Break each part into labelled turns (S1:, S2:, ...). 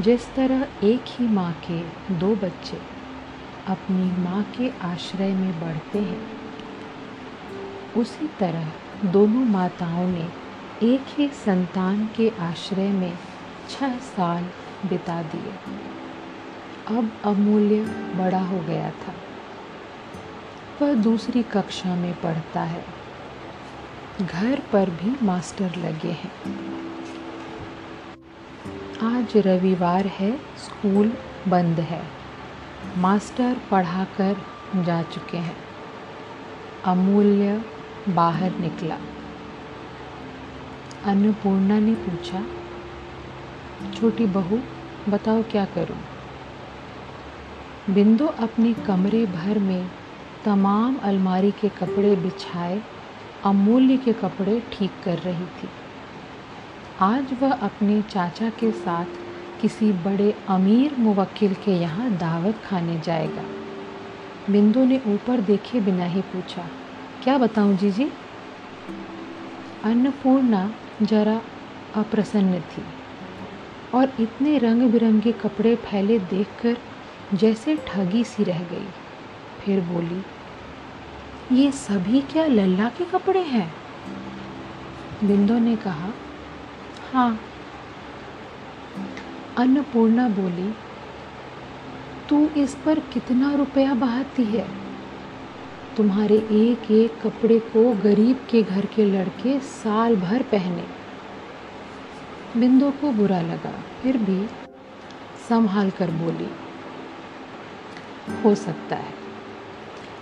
S1: जिस तरह एक ही माँ के दो बच्चे अपनी माँ के आश्रय में बढ़ते हैं, उसी तरह दोनों माताओं ने एक ही संतान के आश्रय में छह साल बिता दिए। अब अमूल्य बड़ा हो गया था। वह दूसरी कक्षा में पढ़ता है। घर पर भी मास्टर लगे हैं। आज रविवार है, स्कूल बंद है। मास्टर पढ़ाकर जा चुके हैं। अमूल्य बाहर निकला। अन्नपूर्णा ने पूछा, छोटी बहू, बताओ क्या करूँ? बिंदु अपने कमरे भर में तमाम अलमारी के कपड़े बिछाए, अमूल्य के कपड़े ठीक कर रही थी। आज वह अपने चाचा के साथ किसी बड़े अमीर मुवक्किल के यहाँ दावत खाने जाएगा। बिंदु ने ऊपर देखे बिना ही पूछा, क्या बताऊँ जीजी? अन्नपूर्णा जरा अप्रसन्न थी और इतने रंग बिरंगे कपड़े फैले देखकर जैसे ठगी सी रह गई। फिर बोली, ये सभी क्या लल्ला के कपड़े हैं? बिंदु ने कहा हाँ। अन्नपूर्णा बोली, तू इस पर कितना रुपया बहाती है? तुम्हारे एक एक कपड़े को गरीब के घर के लड़के साल भर पहने। बिंदु को बुरा लगा, फिर भी संभाल कर बोली, हो सकता है।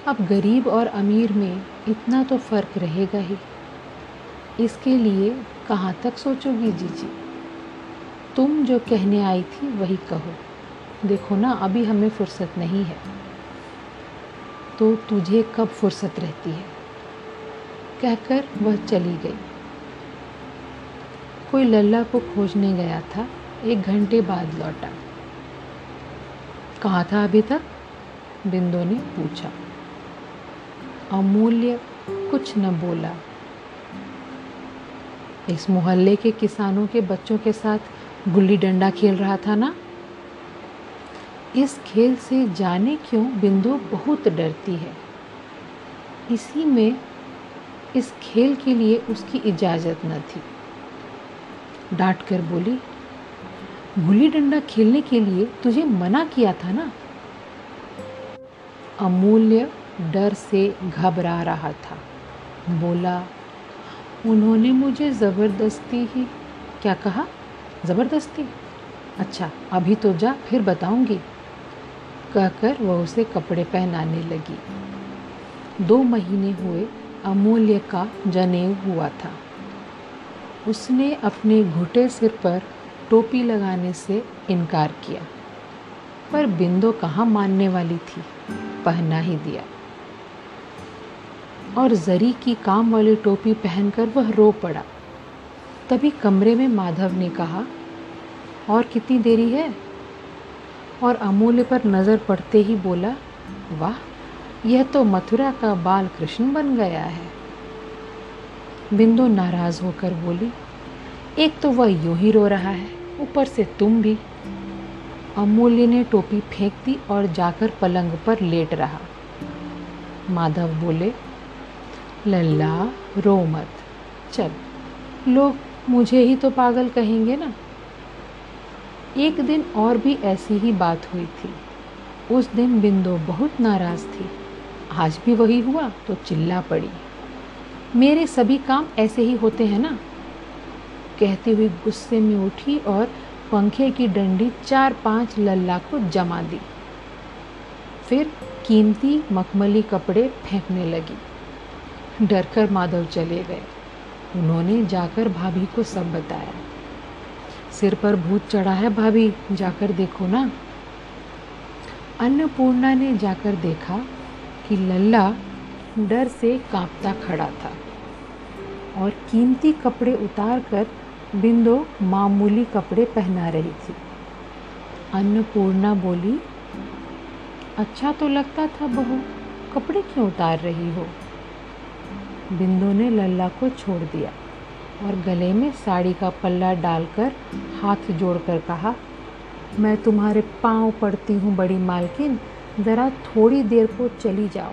S1: अब गरीब और अमीर में इतना तो फ़र्क रहेगा ही। इसके लिए कहाँ तक सोचोगी जीजी? तुम जो कहने आई थी वही कहो। देखो ना, अभी हमें फुर्सत नहीं है। तो तुझे कब फुर्सत रहती है? कहकर वह चली गई। कोई लल्ला को खोजने गया था, एक घंटे बाद लौटा। कहाँ था अभी तक? बिंदु ने पूछा। अमूल्य कुछ न बोला। इस मोहल्ले के किसानों के बच्चों के साथ गुल्ली डंडा खेल रहा था ना? इस खेल से जाने क्यों बिंदु बहुत डरती है। इसी में इस खेल के लिए उसकी इजाज़त न थी। डांट कर बोली, गुल्ली डंडा खेलने के लिए तुझे मना किया था ना? अमूल्य डर से घबरा रहा था। बोला उन्होंने मुझे ज़बरदस्ती ही, क्या कहा? ज़बरदस्ती? अच्छा अभी तो जा, फिर बताऊँगी। कहकर वह उसे कपड़े पहनाने लगी। दो महीने हुए, अमूल्य का जनेऊ हुआ था। उसने अपने घुटे सिर पर टोपी लगाने से इनकार किया, पर बिंदु कहाँ मानने वाली थी? पहना ही दिया। और जरी की काम वाली टोपी पहनकर वह रो पड़ा। तभी कमरे में माधव ने कहा, और कितनी देरी है? और अमूल्य पर नज़र पड़ते ही बोला, वाह, यह तो मथुरा का बाल कृष्ण बन गया है। बिंदु नाराज़ होकर बोली, एक तो वह यूँ ही रो रहा है, ऊपर से तुम भी। अमूल्य ने टोपी फेंक दी और जाकर पलंग पर लेट रहा। माधव बोले लल्ला रो मत चल, लोग मुझे ही तो पागल कहेंगे ना। एक दिन और भी ऐसी ही बात हुई थी। उस दिन बिंदु बहुत नाराज़ थी। आज भी वही हुआ तो चिल्ला पड़ी। मेरे सभी काम ऐसे ही होते हैं ना? कहती हुई गुस्से में उठी और पंखे की डंडी चार पाँच लल्ला को जमा दी। फिर कीमती मखमली कपड़े फेंकने लगी। डरकर माधव चले गए। उन्होंने जाकर भाभी को सब बताया। सिर पर भूत चढ़ा है भाभी, जाकर देखो ना। अन्नपूर्णा ने जाकर देखा कि लल्ला डर से कांपता खड़ा था और कीमती कपड़े उतार कर बिंदु मामूली कपड़े पहना रही थी। अन्नपूर्णा बोली अच्छा तो लगता था बहू, कपड़े क्यों उतार रही हो? बिंदु ने लल्ला को छोड़ दिया और गले में साड़ी का पल्ला डालकर हाथ जोड़कर कहा, मैं तुम्हारे पाँव पड़ती हूँ बड़ी मालकिन, ज़रा थोड़ी देर को चली जाओ।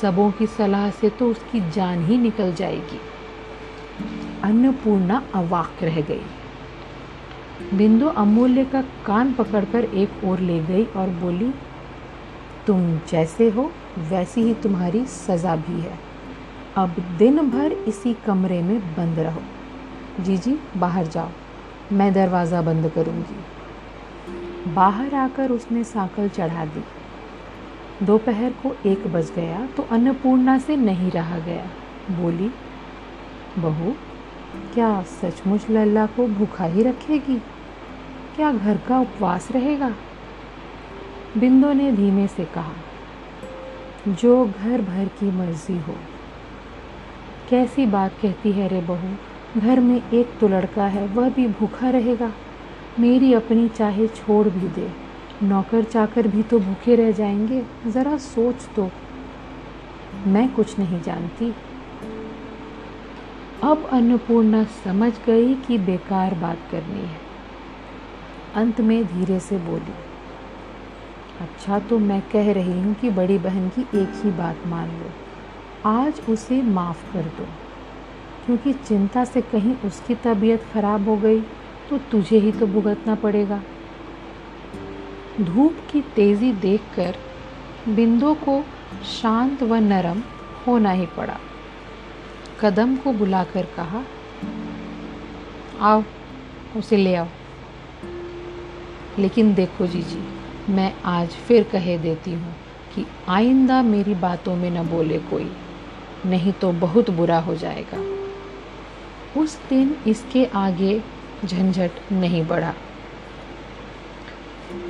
S1: सबों की सलाह से तो उसकी जान ही निकल जाएगी। अन्नपूर्णा अवाक रह गई। बिंदु अमूल्य का कान पकड़कर एक ओर ले गई और बोली, तुम जैसे हो, वैसी ही तुम्हारी सज़ा भी है। अब दिन भर इसी कमरे में बंद रहो। जी जी, बाहर जाओ। मैं दरवाज़ा बंद करूँगी। बाहर आकर उसने साकल चढ़ा दी। दोपहर को एक बज गया तो अन्नपूर्णा से नहीं रहा गया। बोली, बहू, क्या सचमुच लल्ला को भूखा ही रखेगी? क्या घर का उपवास रहेगा? बिंदु ने धीमे से कहा, जो घर भर की मर्ज़ी हो। कैसी बात कहती है रे बहू? घर में एक तो लड़का है, वह भी भूखा रहेगा। मेरी अपनी चाहे छोड़ भी दे। नौकर चाकर भी तो भूखे रह जाएँगे, ज़रा सोच तो। मैं कुछ नहीं जानती। अब अन्नपूर्णा समझ गई कि बेकार बात करनी है। अंत में धीरे से बोली अच्छा तो मैं कह रही हूँ कि बड़ी बहन की एक ही बात मान लो। आज उसे माफ़ कर दो। क्योंकि चिंता से कहीं उसकी तबीयत ख़राब हो गई तो तुझे ही तो भुगतना पड़ेगा। धूप की तेज़ी देखकर बिंदु को शांत व नरम होना ही पड़ा। कदम को बुलाकर कहा, आओ, उसे ले आओ। लेकिन देखो जीजी, मैं आज फिर कह देती हूँ कि आइंदा मेरी बातों में न बोले कोई। नहीं तो बहुत बुरा हो जाएगा। उस दिन इसके आगे झंझट नहीं बढ़ा।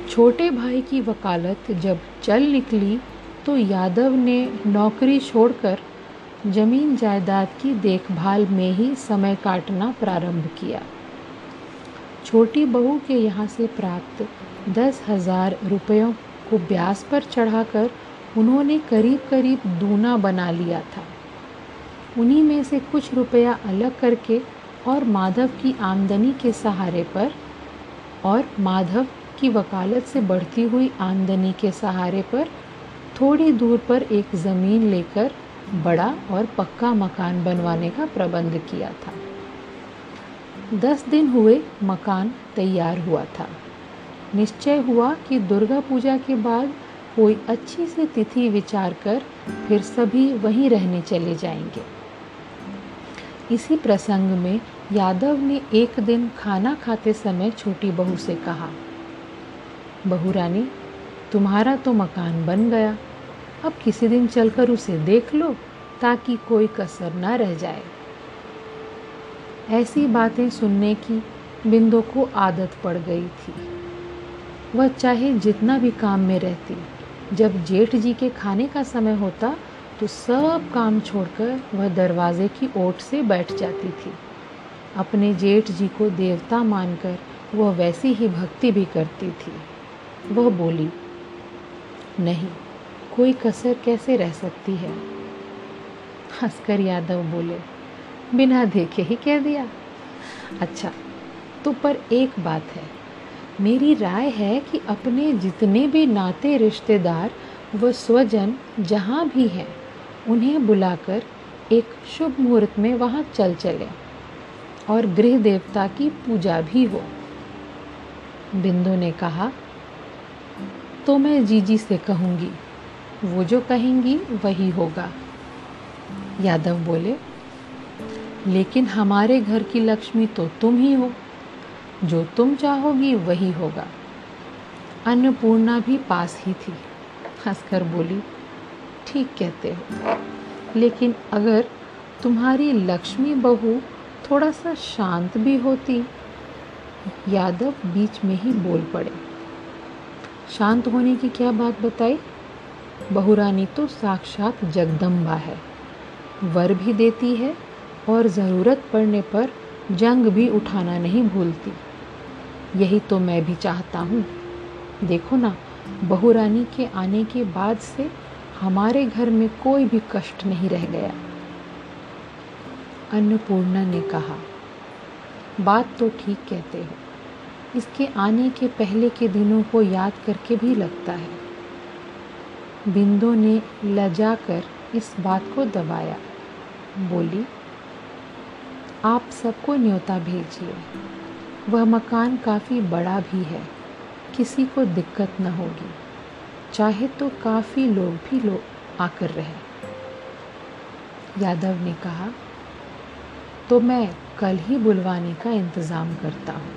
S1: छोटे भाई की वकालत जब चल निकली तो यादव ने नौकरी छोड़कर ज़मीन जायदाद की देखभाल में ही समय काटना प्रारंभ किया। छोटी बहू के यहाँ से प्राप्त दस हज़ार रुपयों को ब्याज पर चढ़ाकर उन्होंने करीब करीब दूना बना लिया था। उन्हीं में से कुछ रुपया अलग करके और माधव की आमदनी के सहारे पर और माधव की वकालत से बढ़ती हुई आमदनी के सहारे पर थोड़ी दूर पर एक ज़मीन लेकर बड़ा और पक्का मकान बनवाने का प्रबंध किया था। दस दिन हुए मकान तैयार हुआ था। निश्चय हुआ कि दुर्गा पूजा के बाद कोई अच्छी सी तिथि विचार कर फिर सभी वहीं रहने चले जाएँगे। इसी प्रसंग में यादव ने एक दिन खाना खाते समय छोटी बहू से कहा, बहू रानी, तुम्हारा तो मकान बन गया। अब किसी दिन चलकर उसे देख लो ताकि कोई कसर ना रह जाए। ऐसी बातें सुनने की बिंदु को आदत पड़ गई थी। वह चाहे जितना भी काम में रहती, जब जेठ जी के खाने का समय होता तो सब काम छोड़कर वह दरवाजे की ओट से बैठ जाती थी। अपने जेठ जी को देवता मानकर वह वैसी ही भक्ति भी करती थी। वह बोली, नहीं, कोई कसर कैसे रह सकती है? हंसकर यादव बोले, बिना देखे ही कह दिया। अच्छा तो पर एक बात है। मेरी राय है कि अपने जितने भी नाते रिश्तेदार व स्वजन जहाँ भी हैं उन्हें बुलाकर एक शुभ मुहूर्त में वहाँ चल चले और गृह देवता की पूजा भी हो। बिंदु ने कहा तो मैं जीजी से कहूँगी, वो जो कहेंगी वही होगा। यादव बोले, लेकिन हमारे घर की लक्ष्मी तो तुम ही हो, जो तुम चाहोगी वही होगा। अन्नपूर्णा भी पास ही थी, हंसकर बोली ठीक कहते हो। लेकिन अगर तुम्हारी लक्ष्मी बहू थोड़ा सा शांत भी होती, यादव बीच में ही बोल पड़े। शांत होने की क्या बात बताई? बहुरानी तो साक्षात जगदम्बा है। वर भी देती है और ज़रूरत पड़ने पर जंग भी उठाना नहीं भूलती। यही तो मैं भी चाहता हूँ। देखो ना बहू रानी के आने के बाद से हमारे घर में कोई भी कष्ट नहीं रह गया। अन्नपूर्णा ने कहा, बात तो ठीक कहते हो। इसके आने के पहले के दिनों को याद करके भी लगता है। बिंदु ने लजा कर इस बात को दबाया। बोली, आप सबको न्योता भेजिए। वह मकान काफ़ी बड़ा भी है। किसी को दिक्कत न होगी। चाहे तो काफ़ी लोग भी लोग आकर रहे। यादव ने कहा तो मैं कल ही बुलवाने का इंतज़ाम करता हूँ।